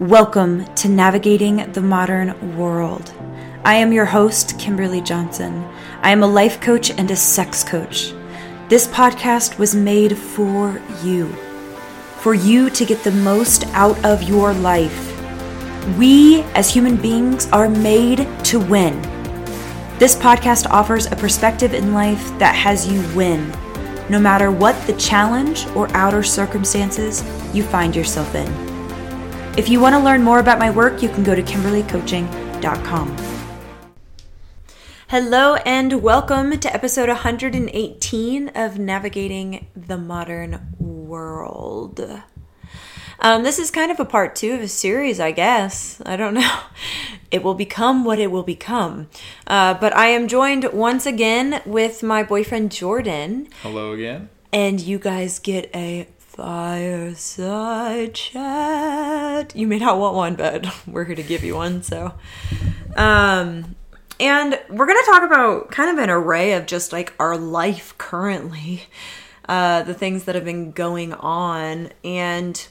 Welcome to Navigating the Modern World. I am your host, Kimberly Johnson. I am a life coach and a sex coach. This podcast was made for you, for you to get the most out of your life. We, as human beings, are made to win. This podcast offers a perspective in life that has you win, no matter what the challenge or outer circumstances you find yourself in. If you want to learn more about my work, you can go to kimberlycoaching.com. Hello, and welcome to episode 118 of Navigating the Modern World. Um, this is kind of a part two of a series, I guess. I don't know. It will become what it will become. Uh, but I am joined once again with my boyfriend Jordan. Hello again. And you guys get a fireside chat. You may not want one, but we're here to give you one. So, um, and we're gonna talk about kind of an array of just like our life currently, uh, the things that have been going on, and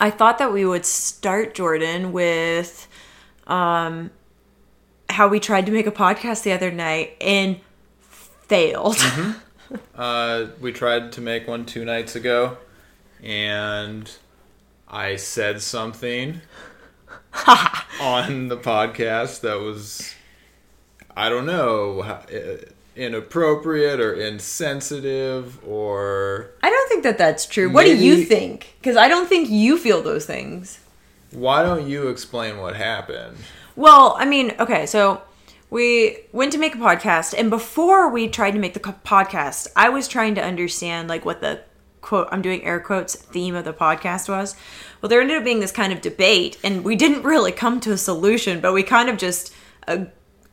I thought that we would start Jordan with, um, how we tried to make a podcast the other night and failed. Mm-hmm. uh, we tried to make one two nights ago and I said something on the podcast that was, I don't know, uh, inappropriate or insensitive or. I don't think that that's true. What do you think? Because I don't think you feel those things. Why don't you explain what happened? Well, I mean, okay, so we went to make a podcast and before we tried to make the podcast i was trying to understand like what the quote i'm doing air quotes theme of the podcast was. Well there ended up being this kind of debate and we didn't really come to a solution but we kind of just uh,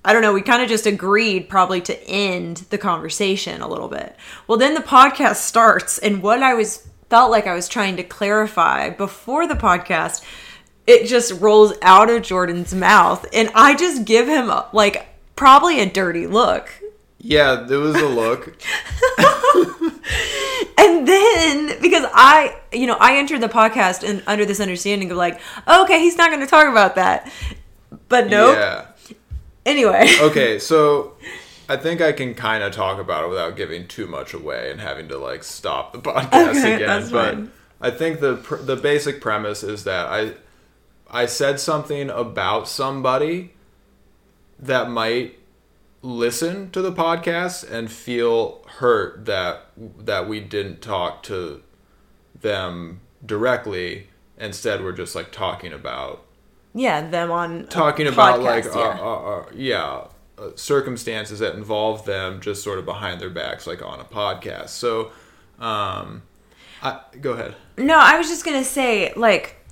i don't know we kind of just agreed probably to end the conversation a little bit. Well then the podcast starts and what i was felt like i was trying to clarify before the podcast it just rolls out of jordan's mouth and i just give him like probably a dirty look. Yeah, there was a look. and then because I, you know, I entered the podcast and under this understanding of like, oh, okay, he's not going to talk about that. But nope. Yeah. Anyway. Okay, so I think I can kind of talk about it without giving too much away and having to like stop the podcast okay, again. but fine. I think the the basic premise is that I I said something about somebody that might listen to the podcast and feel hurt that that we didn't talk to them directly. Instead we're just like talking about yeah them on talking about podcast, like yeah, uh, uh, uh, yeah uh, circumstances that involve them just sort of behind their backs like on a podcast. So um I, go ahead. No i was just gonna say like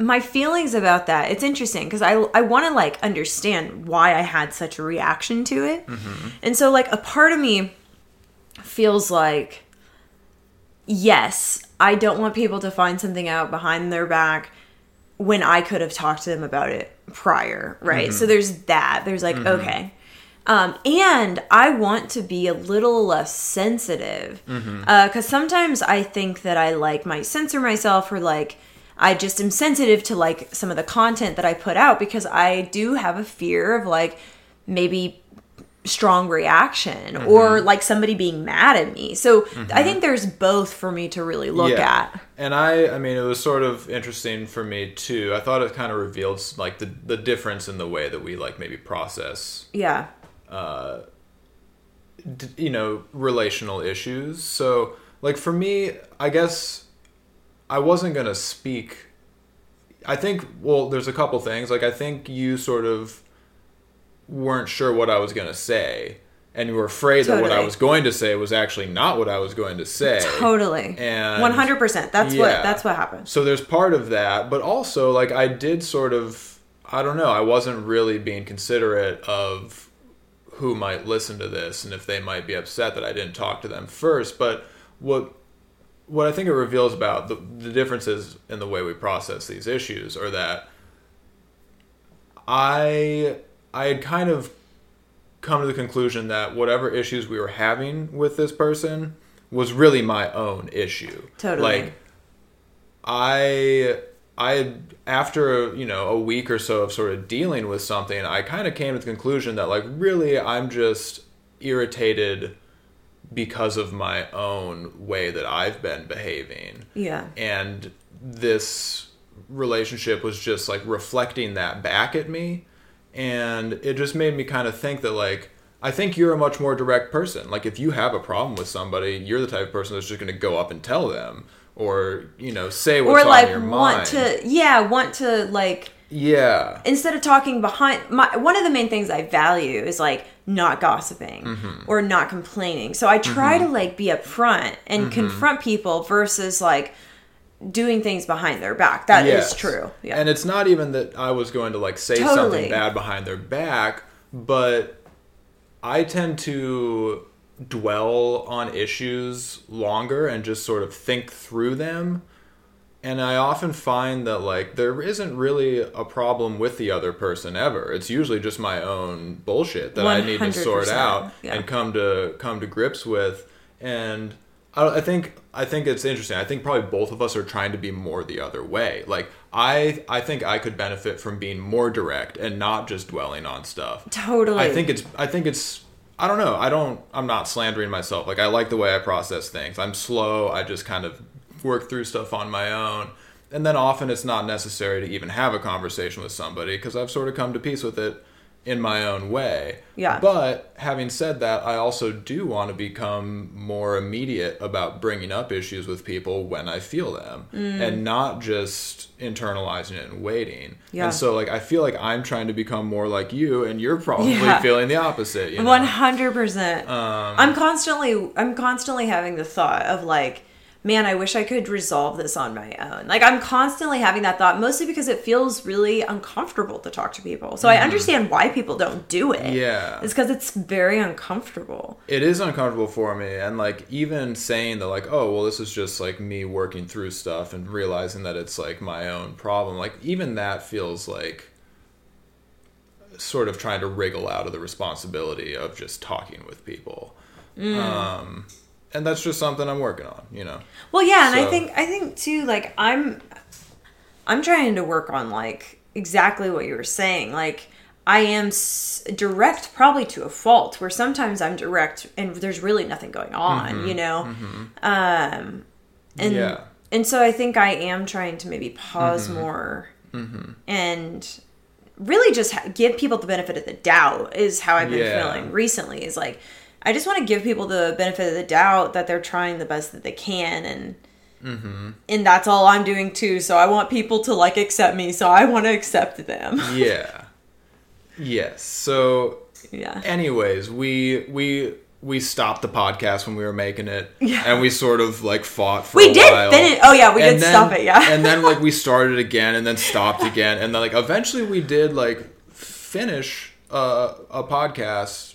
my feelings about that it's interesting because i i want to like understand why i had such a reaction to it mm-hmm. and so like a part of me feels like yes i don't want people to find something out behind their back when i could have talked to them about it prior right mm-hmm. so there's that there's like mm-hmm. okay um, and I want to be a little less sensitive because mm-hmm. uh, sometimes I think that I like might censor myself or like I just am sensitive to like some of the content that I put out because I do have a fear of like maybe strong reaction mm-hmm. or like somebody being mad at me. So mm-hmm. I think there's both for me to really look yeah. at. And I I mean it was sort of interesting for me too. I thought it kind of revealed like the the difference in the way that we like maybe process Yeah. uh d- you know relational issues. So like for me, I guess I wasn't gonna speak. I think well, there's a couple things. Like I think you sort of weren't sure what I was gonna say, and you were afraid totally. that what I was going to say was actually not what I was going to say. Totally. And one hundred percent. That's yeah. what that's what happened. So there's part of that, but also like I did sort of I don't know. I wasn't really being considerate of who might listen to this and if they might be upset that I didn't talk to them first. But what what I think it reveals about the, the differences in the way we process these issues are that I I had kind of come to the conclusion that whatever issues we were having with this person was really my own issue. Totally. Like I I after you know a week or so of sort of dealing with something, I kind of came to the conclusion that like really I'm just irritated because of my own way that I've been behaving. Yeah. And this relationship was just like reflecting that back at me and it just made me kind of think that like I think you're a much more direct person. Like if you have a problem with somebody, you're the type of person that's just going to go up and tell them or, you know, say what's or like on your want mind. to yeah, want to like yeah. instead of talking behind my one of the main things I value is like not gossiping Mm-hmm. or not complaining. So I try to like be upfront and Mm-hmm. confront people versus like doing things behind their back. That is Yes. true. Yeah. And it's not even that I was going to like say Totally. something bad behind their back, but I tend to dwell on issues longer and just sort of think through them. And I often find that like there isn't really a problem with the other person ever. It's usually just my own bullshit that I need to sort out yeah. and come to come to grips with. And I, I think I think it's interesting. I think probably both of us are trying to be more the other way. Like I I think I could benefit from being more direct and not just dwelling on stuff. totally. I think it's I think it's I don't know. I don't I'm not slandering myself. Like I like the way I process things. I'm slow. I just kind of work through stuff on my own. And then often it's not necessary to even have a conversation with somebody because I've sort of come to peace with it in my own way. Yeah. But having said that, I also do want to become more immediate about bringing up issues with people when I feel them Mm. and not just internalizing it and waiting. Yeah. And so like I feel like I'm trying to become more like you and you're probably Yeah. feeling the opposite, you know. One hundred percent. Um, I'm constantly, I'm constantly having the thought of like, man, I wish I could resolve this on my own. Like I'm constantly having that thought, mostly because it feels really uncomfortable to talk to people. So I understand why people don't do it. Mm-hmm. Yeah. it's because it's very uncomfortable. it is uncomfortable for me and like even saying that like oh well this is just like me working through stuff and realizing that it's like my own problem like even that feels like sort of trying to wriggle out of the responsibility of just talking with people um and that's just something i'm working on you know Well, yeah, and I think I think too like I'm I'm trying to work on like exactly what you were saying. Like I am s- direct probably to a fault where sometimes I'm direct and there's really nothing going on, mm-hmm. you know. Mm-hmm. Um and Yeah. and so I think I am trying to maybe pause mm-hmm. more and really just ha- give people the benefit of the doubt is how I've been Yeah. feeling recently is like I just want to give people the benefit of the doubt that they're trying the best that they can and and that's all I'm doing too so I want people to like accept me so I want to accept them. Yeah. Yes so yeah. anyways we we we stopped the podcast when we were making it Yeah. and we sort of like fought for we did while. finish oh yeah we And did then- stop it yeah. and then like we started again and then stopped again and then like eventually we did like finish uh, a podcast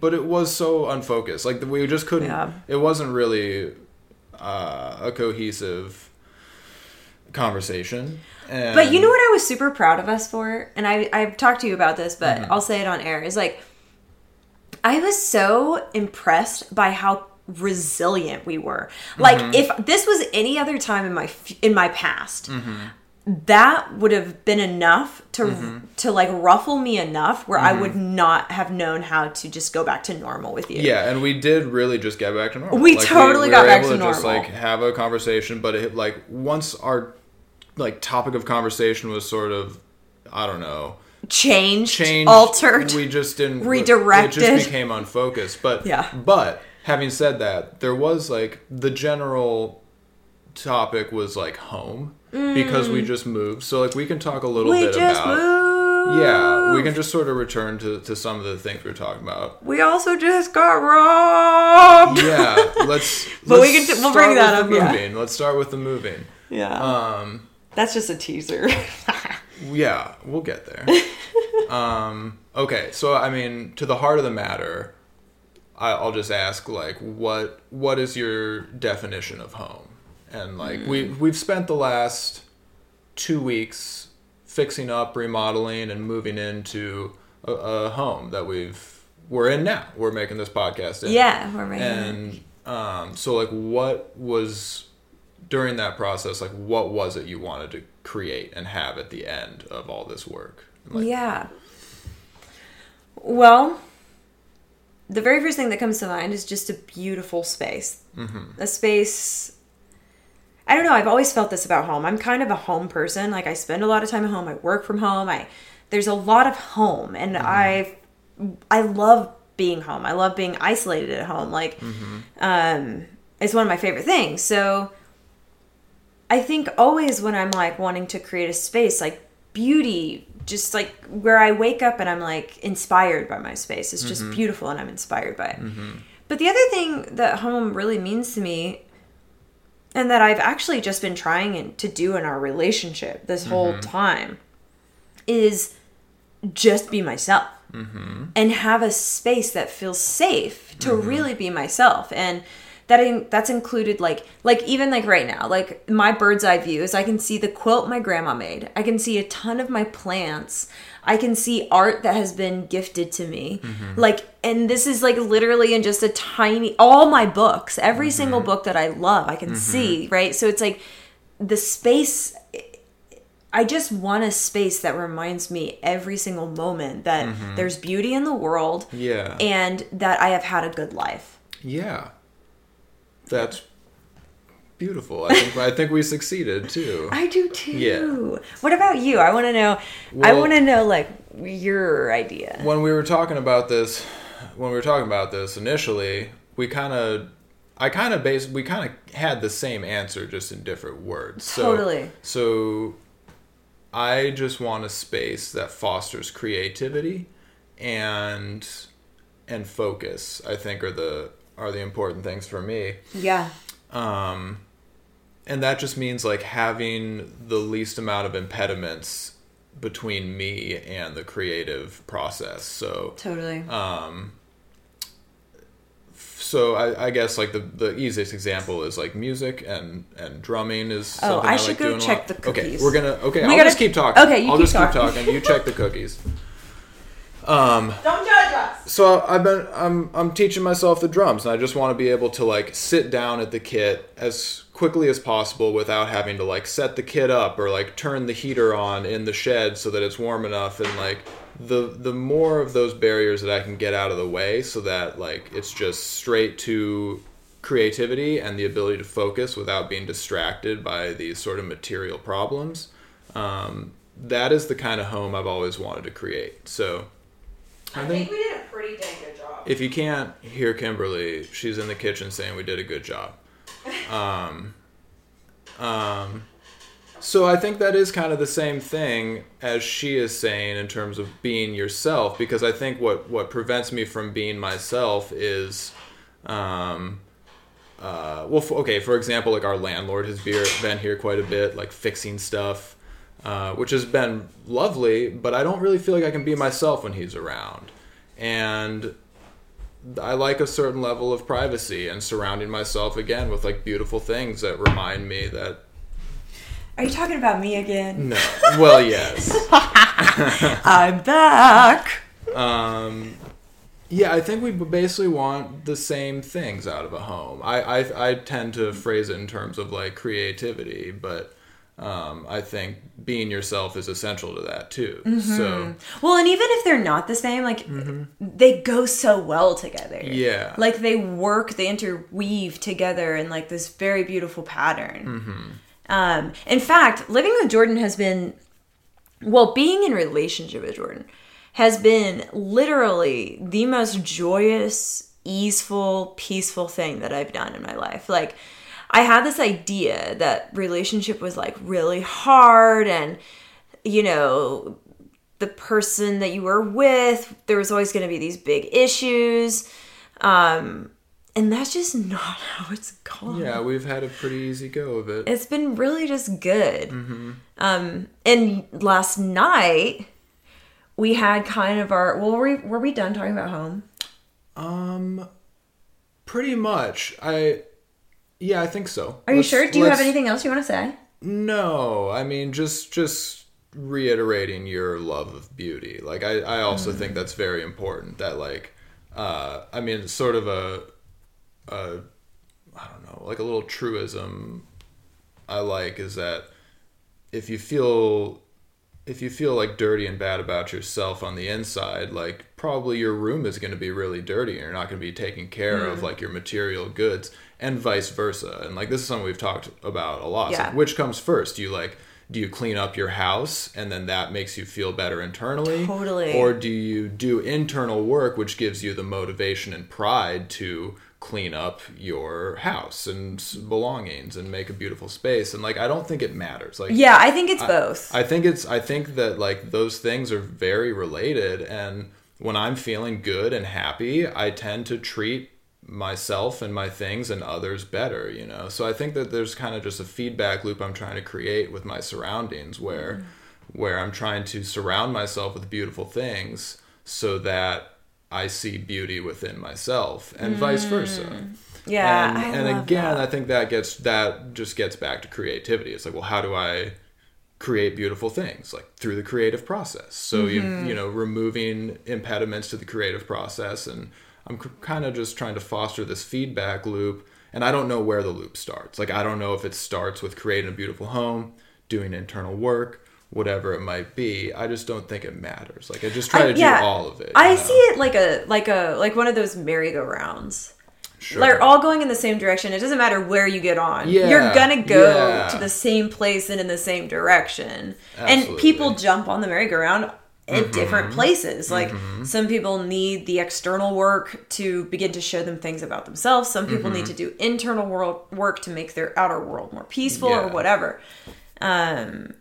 but it was so unfocused like we just couldn't Yeah. it wasn't really uh, a cohesive conversation and But you know what I was super proud of us for? And I, I've talked to you about this, but Mm-hmm. I'll say it on air. Is like, I was so impressed by how resilient we were. Like, Mm-hmm. if this was any other time in my in my past, Mm-hmm. That would have been enough to Mm-hmm. to like ruffle me enough where I would not have known how to just go back to normal with you. Yeah, and we did really just get back to normal. We totally got were back able to Just normal. like have a conversation, but it like once our like topic of conversation was sort of I don't know Changed, changed, altered. We just didn't redirected. It just became unfocused. But Yeah. But having said that, there was like the general topic was like home because we just moved. So like we can talk a little Mm. we bit just about. moved. Yeah, we can just sort of return to, to some of the things we're talking about. We also just got robbed. Yeah, let's. But we let's can t- we'll bring that up, yeah. Moving. Let's start with the moving. Yeah. Um, That's just a teaser. yeah, we'll get there. um, okay, so I mean, to the heart of the matter, I'll just ask, like, what what is your definition of home? And like, we Hmm. we've spent the last two weeks fixing up, remodeling, and moving into a, a home that we've we're in now. We're making this podcast in. yeah, we're making and um, so like what was during that process like what was it you wanted to create and have at the end of all this work. Like, yeah. Well, the very first thing that comes to mind is just a beautiful space. Mm-hmm. A space. I don't know. I've always felt this about home. I'm kind of a home person. Like I spend a lot of time at home. I work from home. I there's a lot of home, and mm-hmm. I I love being home. I love being isolated at home. Like, mm-hmm. um, it's one of my favorite things. So, I think always when I'm like wanting to create a space, like beauty just like where I wake up and I'm like inspired by my space. It's just mm-hmm. beautiful and I'm inspired by it. Mm-hmm. But the other thing that home really means to me and that I've actually just been trying to do in our relationship this whole mm-hmm. time is just be myself mm-hmm. and have a space that feels safe to mm-hmm. really be myself. And that in, that's included like like even like right now like my bird's eye view is i can see the quilt my grandma made i can see a ton of my plants i can see art that has been gifted to me mm-hmm. like and this is like literally in just a tiny all my books every mm-hmm. single book that i love i can mm-hmm. see right so it's like the space I just want a space that reminds me every single moment that mm-hmm. there's beauty in the world. Yeah. And that I have had a good life. Yeah. That's beautiful. I think I think we succeeded too. I do too. Yeah. What about you? I want to know. Well, I want to know like your idea. When we were talking about this, when we were talking about this initially, we kind of. I kind of based we kind of had the same answer just in different words. Totally. So, so I just want a space that fosters creativity and and focus. I think are the are the important things for me. Yeah. Um, and that just means like having the least amount of impediments between me and the creative process. So totally. Um, so I, I, guess like the, the easiest example is like music and and drumming is. Oh, I, I should like go check the cookies. Okay, we're gonna. Okay, we I'll gotta, just keep talking. Okay, you I'll keep just talking. keep talking. You check the cookies. Um, Don't judge us. So I've been I'm I'm teaching myself the drums, and I just want to be able to like sit down at the kit as quickly as possible without having to like set the kit up or like turn the heater on in the shed so that it's warm enough and like the the more of those barriers that I can get out of the way so that like it's just straight to creativity and the ability to focus without being distracted by these sort of material problems. Um, that is the kind of home I've always wanted to create. So I, I think, think, we did a pretty dang good job. If you can't hear Kimberly, she's in the kitchen saying we did a good job. Um, um, so I think that is kind of the same thing as she is saying in terms of being yourself, because I think what what prevents me from being myself is, um, uh, well, okay, for example, like our landlord has been here quite a bit, like fixing stuff. Uh, which has been lovely, but I don't really feel like I can be myself when he's around. And I like a certain level of privacy and surrounding myself again with like beautiful things that remind me that. Are you talking about me again? No. Well, yes. I'm back. Um, yeah, I think we basically want the same things out of a home. I, I I tend to phrase it in terms of like creativity, but um, I think being yourself is essential to that too. Mm-hmm. So well, and even if they're not the same, like mm-hmm. they go so well together. Yeah, like they work, they interweave together in like this very beautiful pattern. Mm-hmm. Um, in fact, living with Jordan has been, well, being in relationship with Jordan has been literally the most joyous, easeful, peaceful thing that I've done in my life. Like I had this idea that relationship was like really hard and you know the person that you were with there was always going to be these big issues um and that's just not how it's gone. Yeah, we've had a pretty easy go of it. It's been really just good. Mm-hmm. Um, and last night we had kind of our. Well, were we, were we done talking about home? Um, pretty much. I yeah, I think so. Are let's, you sure? Do you have anything else you want to say? No, I mean just just reiterating your love of beauty. Like I, I also mm. think that's very important. That like, uh, I mean, sort of a, a, I don't know, like a little truism. I like is that if you feel if you feel like dirty and bad about yourself on the inside, like probably your room is going to be really dirty and you're not going to be taking care mm. of like your material goods and vice versa. And like this is something we've talked about a lot. Yeah. So which comes first? Do you like do you clean up your house and then that makes you feel better internally? Totally. Or do you do internal work which gives you the motivation and pride to clean up your house and belongings and make a beautiful space and like i don't think it matters like yeah i think it's I, both i think it's i think that like those things are very related and when i'm feeling good and happy i tend to treat myself and my things and others better you know so i think that there's kind of just a feedback loop i'm trying to create with my surroundings where mm. where i'm trying to surround myself with beautiful things so that I see beauty within myself, and mm. vice versa. Yeah, and, I and again, that. I think that gets that just gets back to creativity. It's like, well, how do I create beautiful things? Like through the creative process. So mm-hmm. you you know, removing impediments to the creative process, and I'm c- kind of just trying to foster this feedback loop. And I don't know where the loop starts. Like I don't know if it starts with creating a beautiful home, doing internal work, whatever it might be i just don't think it matters like i just try to do all of it i know? see it like a like a like one of those merry-go-rounds Sure. They're all going in the same direction. It doesn't matter where you get on. Yeah, You're gonna go yeah. to the same place and in the same direction. Absolutely. And people jump on the merry-go-round at mm-hmm. different places. Like mm-hmm. some people need the external work to begin to show them things about themselves. Some people mm-hmm. need to do internal world work to make their outer world more peaceful yeah. or whatever. Um,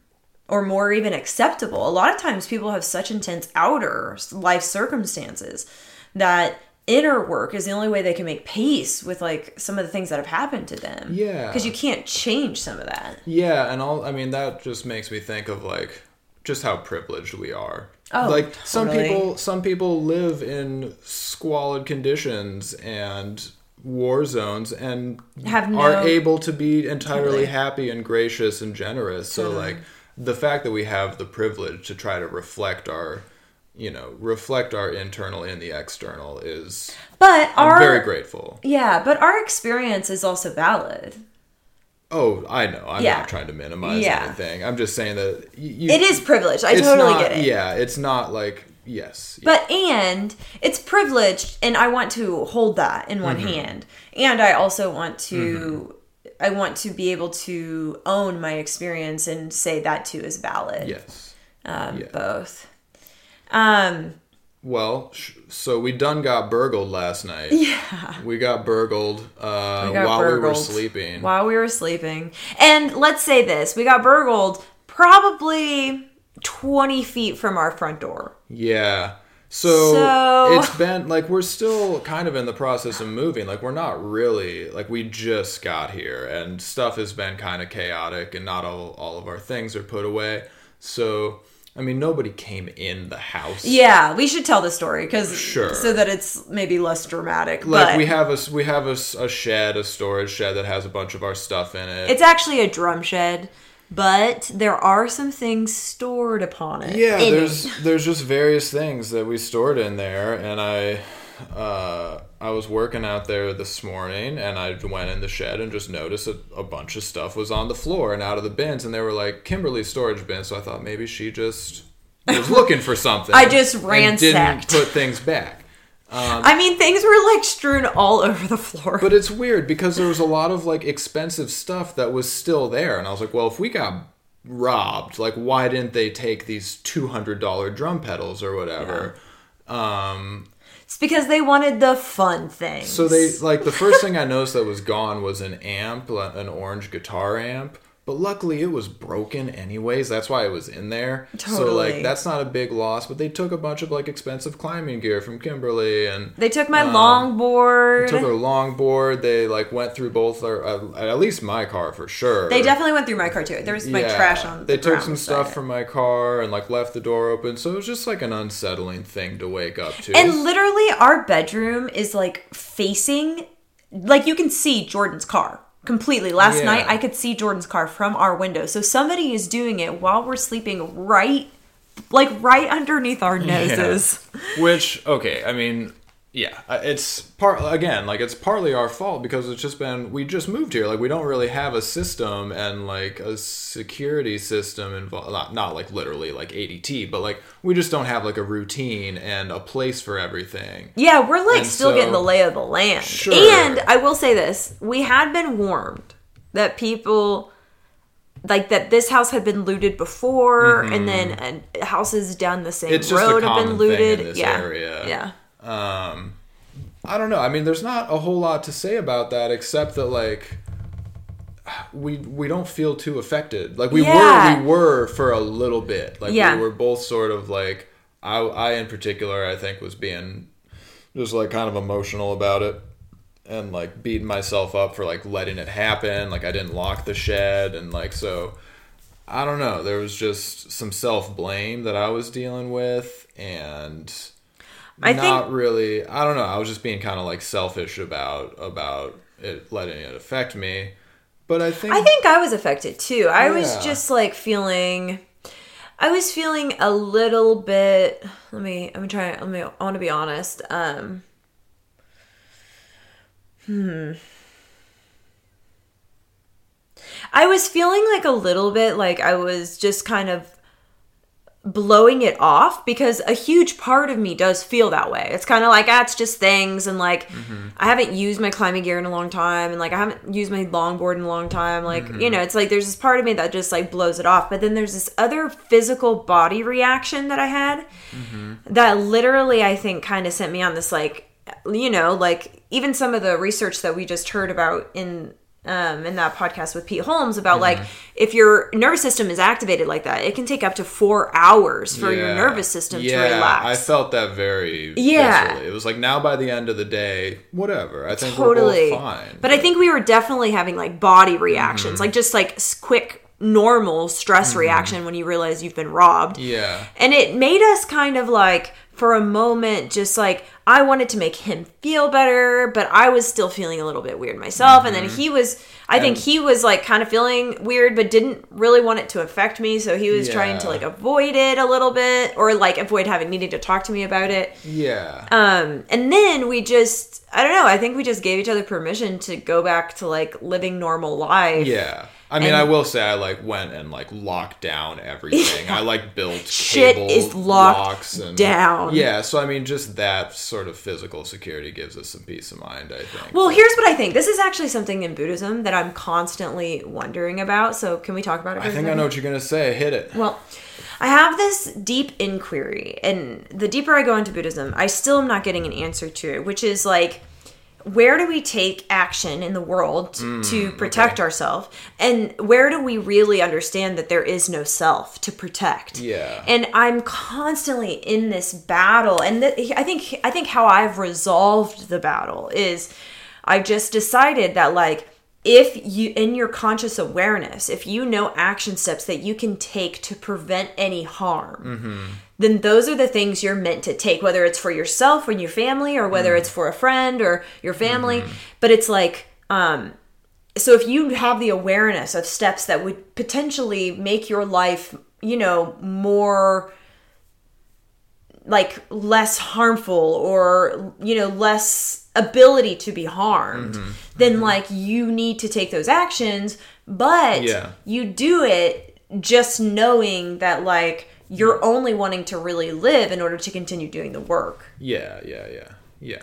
or more even acceptable. A lot of times people have such intense outer life circumstances that inner work is the only way they can make peace with like some of the things that have happened to them. Yeah. Because you can't change some of that. Yeah, and all I mean that just makes me think of like just how privileged we are. Oh, like totally. some people some people live in squalid conditions and war zones and have no, are able to be entirely totally. happy and gracious and generous. So like the fact that we have the privilege to try to reflect our you know reflect our internal in the external is but I'm our very grateful yeah but our experience is also valid oh i know i'm yeah. not trying to minimize yeah. anything i'm just saying that you, it is privileged i totally not, get it yeah it's not like yes but and it's privileged and i want to hold that in one mm-hmm. hand and i also want to mm-hmm I want to be able to own my experience and say that too is valid. Yes. Um, yeah. Both. Um, well, so we done got burgled last night. Yeah. We got burgled, uh, we got while burgled we were sleeping. While we were sleeping. And let's say this we got burgled probably 20 feet from our front door. Yeah. So, so, it's been like we're still kind of in the process of moving. Like we're not really like we just got here and stuff has been kind of chaotic and not all all of our things are put away. So I mean, nobody came in the house. Yeah, we should tell the story because sure. so that it's maybe less dramatic. Like but we have a we have a, a shed, a storage shed that has a bunch of our stuff in it. It's actually a drum shed but there are some things stored upon it. Yeah, there's there's just various things that we stored in there, and I uh, I was working out there this morning, and I went in the shed and just noticed that a bunch of stuff was on the floor and out of the bins, and they were like Kimberly's storage bins. So I thought maybe she just was looking for something. I just ransacked, didn't put things back. Um, I mean, things were like strewn all over the floor. But it's weird because there was a lot of like expensive stuff that was still there, and I was like, well, if we got robbed, like, why didn't they take these two hundred dollar drum pedals or whatever? Yeah. Um, it's because they wanted the fun thing. So they like the first thing I noticed that was gone was an amp, an orange guitar amp, but luckily it was broken anyways. That's why it was in there. Totally. So like that's not a big loss. But they took a bunch of like expensive climbing gear from Kimberly and they took my um, longboard. Took her longboard. They like went through both our uh, at least my car for sure. They definitely went through my car too. There was my yeah. trash on. They the took some stuff from my car and like left the door open. So it was just like an unsettling thing to wake up to. And literally, our bedroom is like facing, like you can see Jordan's car completely. Last yeah. night I could see Jordan's car from our window. So somebody is doing it while we're sleeping right like right underneath our noses. Yeah. Which okay, I mean yeah, uh, it's part again like it's partly our fault because it's just been we just moved here like we don't really have a system and like a security system involved not, not like literally like ADT but like we just don't have like a routine and a place for everything. Yeah, we're like and still so, getting the lay of the land. Sure. And I will say this, we had been warned that people like that this house had been looted before mm-hmm. and then uh, houses down the same it's road have been looted. yeah. Area. Yeah. Um, I don't know. I mean, there's not a whole lot to say about that except that like we we don't feel too affected. Like we yeah. were we were for a little bit. Like yeah. we were both sort of like I I in particular I think was being just like kind of emotional about it and like beating myself up for like letting it happen. Like I didn't lock the shed and like so I don't know. There was just some self blame that I was dealing with and I not think, really. I don't know. I was just being kind of like selfish about about it letting it affect me. But I think I think I was affected too. I yeah. was just like feeling. I was feeling a little bit. Let me. I'm trying. Let me. I want to be honest. Um. Hmm. I was feeling like a little bit like I was just kind of blowing it off because a huge part of me does feel that way. It's kind of like, ah, it's just things. And like, mm-hmm. I haven't used my climbing gear in a long time. And like, I haven't used my longboard in a long time. Like, mm-hmm. you know, it's like there's this part of me that just like blows it off. But then there's this other physical body reaction that I had mm-hmm. that literally, I think, kind of sent me on this like, you know, like even some of the research that we just heard about in um, in that podcast with Pete Holmes about mm-hmm. like if your nervous system is activated like that, it can take up to four hours for yeah. your nervous system yeah, to relax. I felt that very yeah. Viscerally. It was like now by the end of the day, whatever. I think totally fine. But I think we were definitely having like body reactions, mm-hmm. like just like quick normal stress mm-hmm. reaction when you realize you've been robbed. Yeah. And it made us kind of like for a moment just like I wanted to make him feel better, but I was still feeling a little bit weird myself. Mm-hmm. And then mm-hmm. he was, I think he was like kind of feeling weird, but didn't really want it to affect me. So he was yeah. trying to like avoid it a little bit or like avoid having needing to talk to me about it. Yeah. Um, and then we just, I don't know, I think we just gave each other permission to go back to like living normal life. Yeah. I mean, and, I will say I like went and like locked down everything. I like built shit is locked and, down. Yeah, so I mean, just that sort of physical security gives us some peace of mind. I think. Well, here's what I think. This is actually something in Buddhism that I'm constantly wondering about. So, can we talk about it? I think I know what you're gonna say. Hit it. Well. I have this deep inquiry, and the deeper I go into Buddhism, I still am not getting an answer to it, which is like, where do we take action in the world mm, to protect okay. ourselves? And where do we really understand that there is no self to protect? Yeah. And i'm constantly in this battle. And th- i think i think how i've resolved the battle is i've just decided that like if you in your conscious awareness if you know action steps that you can take to prevent any harm mm-hmm then those are the things you're meant to take, whether it's for yourself or your family or whether mm. it's for a friend or your family. Mm-hmm. But it's like, um, so if you have the awareness of steps that would potentially make your life, you know, more like less harmful or, you know, less ability to be harmed, mm-hmm. then mm-hmm. like you need to take those actions. But yeah. you do it just knowing that, like, you're only wanting to really live in order to continue doing the work. Yeah, yeah, yeah, yeah.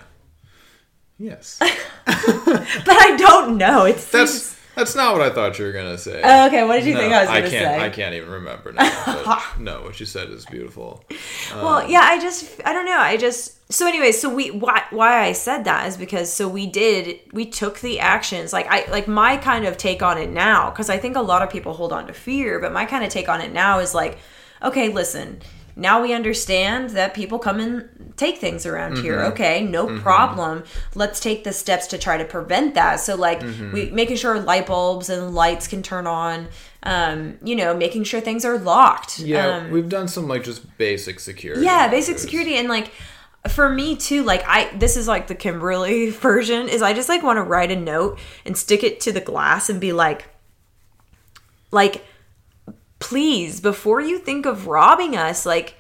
Yes. but I don't know. It's that's that's not what I thought you were gonna say. Oh, okay, what did you no, think I was gonna I can't, say? I can't even remember now. no, what you said is beautiful. well, um, yeah, I just I don't know. I just so anyway. So we why why I said that is because so we did we took the actions like I like my kind of take on it now because I think a lot of people hold on to fear, but my kind of take on it now is like okay, listen, now we understand that people come and take things around mm-hmm. here. Okay, no mm-hmm. problem. Let's take the steps to try to prevent that. So like mm-hmm. we making sure light bulbs and lights can turn on. Um, you know, making sure things are locked. Yeah, um, we've done some like just basic security. Yeah, basic security and like for me too like i this is like the kimberly version is i just like want to write a note and stick it to the glass and be like like please, before you think of robbing us, like,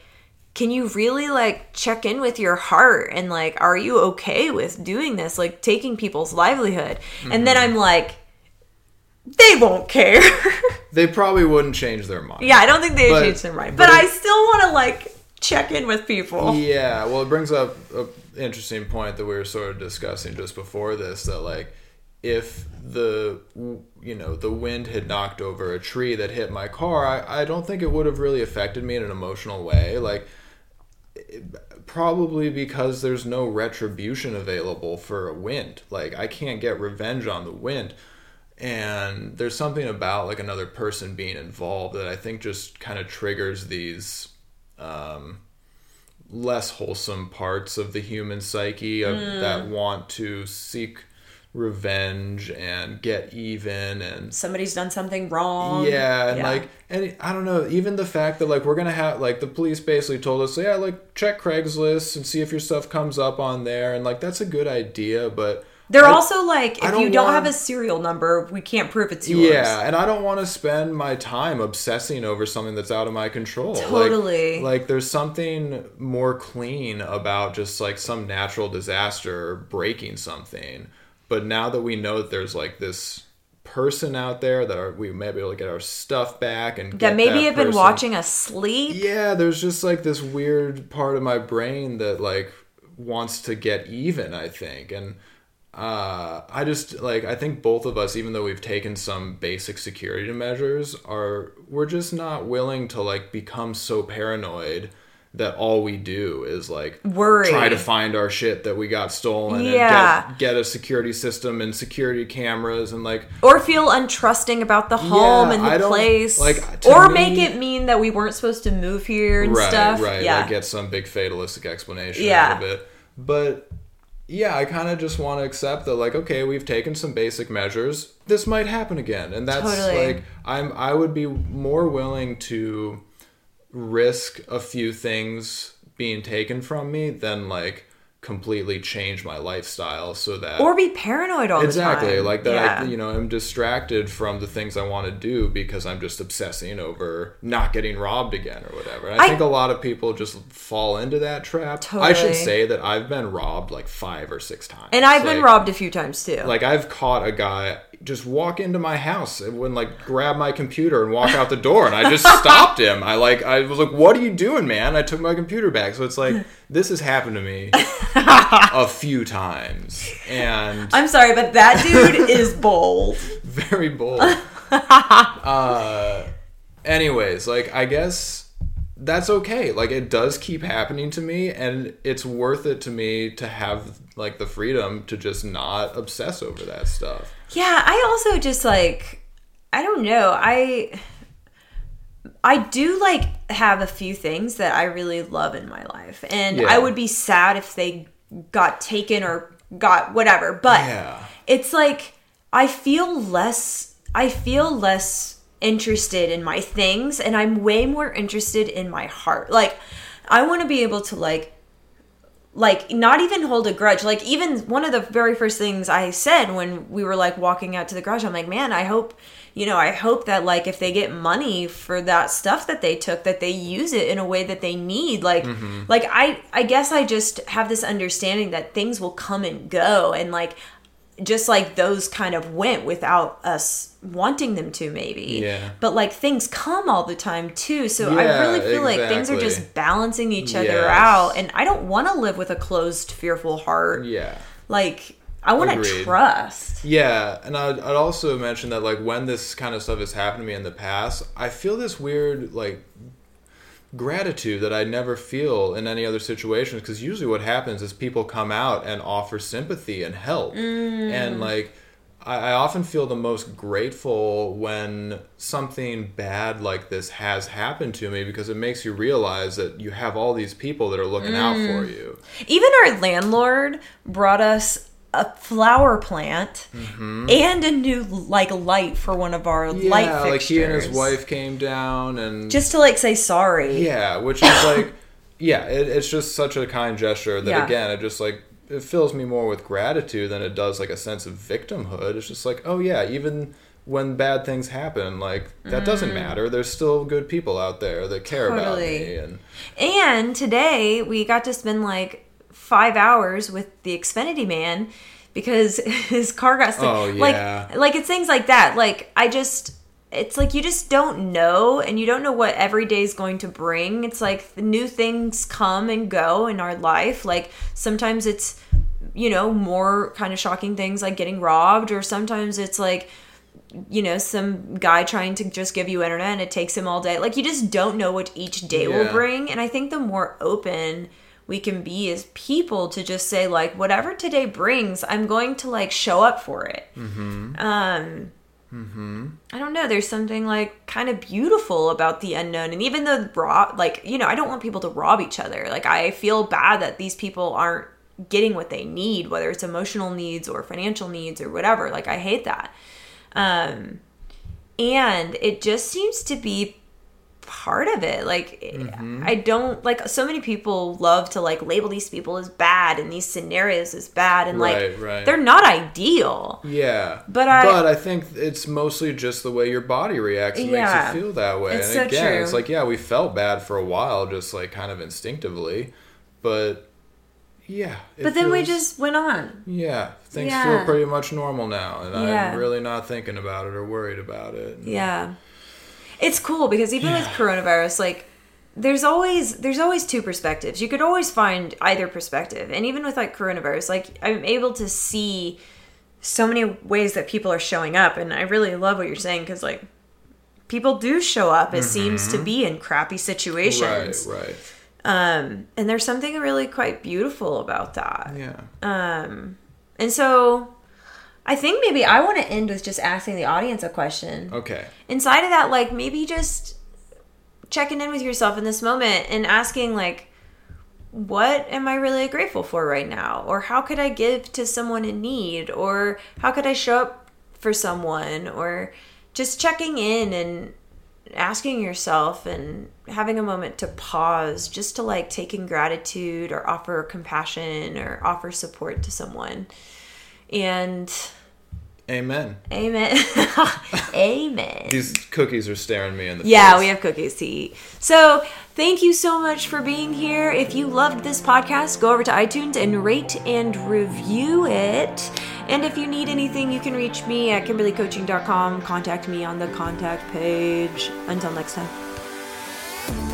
can you really like check in with your heart and like are you okay with doing this like taking people's livelihood? Mm-hmm. and then i'm like they won't care. They probably wouldn't change their mind. Yeah i don't think they would change their mind. but, but it, i still want to like check in with people. Yeah well it brings up an interesting point that we were sort of discussing just before this that like if the you know the wind had knocked over a tree that hit my car i, I don't think it would have really affected me in an emotional way like probably because there's no retribution available for a wind. Like I can't get revenge on the wind. And there's something about like another person being involved that I think just kind of triggers these um, less wholesome parts of the human psyche of, mm. that want to seek revenge and get even and somebody's done something wrong yeah and yeah. like and i don't know even the fact that like we're gonna have like the police basically told us yeah like check craigslist and see if your stuff comes up on there and like that's a good idea but they're I, also like, if don't you don't want, have a serial number, we can't prove it's yours. Yeah, and I don't want to spend my time obsessing over something that's out of my control. Totally. Like, like there's something more clean about just like some natural disaster breaking something but now that we know that there's like this person out there that are, we may be able to get our stuff back and that maybe have been watching us sleep. Yeah, there's just like this weird part of my brain that like wants to get even. I think, and uh, I just like I think both of us, even though we've taken some basic security measures, are we're just not willing to like become so paranoid that all we do is like worry. try to find our shit that we got stolen yeah. and get, get a security system and security cameras and like or feel untrusting about the home yeah, and the place. like or me, make it mean that we weren't supposed to move here and right, stuff. right yeah. like get some big fatalistic explanation yeah. out of it. But yeah i kind of just want to accept that like okay we've taken some basic measures. This might happen again. And that's totally. like i'm i would be more willing to risk a few things being taken from me than like completely change my lifestyle so that or be paranoid all exactly the time. Exactly, like that yeah. I you know I'm distracted from the things I want to do because I'm just obsessing over not getting robbed again or whatever. I, I think a lot of people just fall into that trap. Totally. I should say that I've been robbed like five or six times, and I've like, been robbed a few times too. Like I've caught a guy just walk into my house and would like grab my computer and walk out the door and I just stopped him. I like I was like, What are you doing, man? I took my computer back. So it's like this has happened to me a few times. And I'm sorry, but that dude is bold. Very bold. uh anyways, like I guess that's okay. Like it does keep happening to me and it's worth it to me to have like the freedom to just not obsess over that stuff. Yeah, I also just like I don't know. I I do like have a few things that I really love in my life. And yeah. I would be sad if they got taken or got whatever. But yeah. it's like I feel less I feel less interested in my things and I'm way more interested in my heart. Like I want to be able to like like not even hold a grudge. Like even one of the very first things I said when we were like walking out to the garage, I'm like, "Man, I hope, you know, I hope that like if they get money for that stuff that they took that they use it in a way that they need." Like mm-hmm. like I I guess I just have this understanding that things will come and go and like just like those kind of went without us wanting them to maybe. Yeah. But like things come all the time too. So yeah, i really feel exactly. like things are just balancing each other yes. out and i don't want to live with a closed fearful heart. Yeah. Like i want to trust. Yeah and I'd, I'd also mention that like when this kind of stuff has happened to me in the past i feel this weird like gratitude that I never feel in any other situations because usually what happens is people come out and offer sympathy and help mm. and like I, I, often feel the most grateful when something bad like this has happened to me because it makes you realize that you have all these people that are looking mm. out for mm. you even our landlord brought us a flower plant mm-hmm. and a new like light for one of our yeah, light fixtures. like he and his wife came down and just to like say sorry. Yeah, which is like, yeah, it, it's just such a kind gesture that yeah. again, it just like it fills me more with gratitude than it does like a sense of victimhood. It's just like, oh yeah, even when bad things happen, like that doesn't Mm. matter. There's still good people out there that care about me, and And today we got to spend like five hours with the Xfinity man because his car got stuck. Oh, yeah. Like, like it's things like that. Like I just, it's like you just don't know, and you don't know what every day is going to bring. It's like the new things come and go in our life. Like sometimes it's, you know, more kind of shocking things like getting robbed, or sometimes it's like you know, some guy trying to just give you internet and it takes him all day. Like you just don't know what each day will bring. And I think the more open we can be as people to just say like whatever today brings, I'm going to like show up for it. Mm-hmm. Um I don't know. There's something like kind of beautiful about the unknown, and even the rob, like you know, I don't want people to rob each other. Like I feel bad that these people aren't getting what they need, whether it's emotional needs or financial needs or whatever. Like I hate that. Um, and it just seems to be part of it. Like Mm-hmm. I don't like so many people love to like label these people as bad and these scenarios as bad, and Right, like right. they're not ideal. yeah. But I- but I think it's mostly just the way your body reacts and Yeah. makes you feel that way. And so again, true. it's like yeah, we felt bad for a while, just like kind of instinctively, but yeah. But then we just went on. Yeah, things Yeah. feel pretty much normal now, and Yeah. I'm really not thinking about it or worried about it. Yeah. It's cool because even with coronavirus, like there's always there's always two perspectives. You could always find either perspective. And even with like coronavirus, like I'm able to see so many ways that people are showing up and I really love what you're saying cuz like people do show up it seems to be in crappy situations. Right, right. Um and there's something really quite beautiful about that. Yeah. Um and so I think maybe I want to end with just asking the audience a question. Okay. inside of that like maybe just checking in with yourself in this moment and asking like what am i really grateful for right now? Or how could i give to someone in need? Or how could i show up for someone? Or just checking in and asking yourself and having a moment to pause just to like take in gratitude or offer compassion or offer support to someone and Amen. amen amen These cookies are staring me in the yeah, face. Yeah, we have cookies to eat. So, thank you so much for being here. If you loved this podcast, go over to iTunes and rate and review it. And if you need anything, you can reach me at kimberlycoaching.com. Contact me on the contact page. Until next time.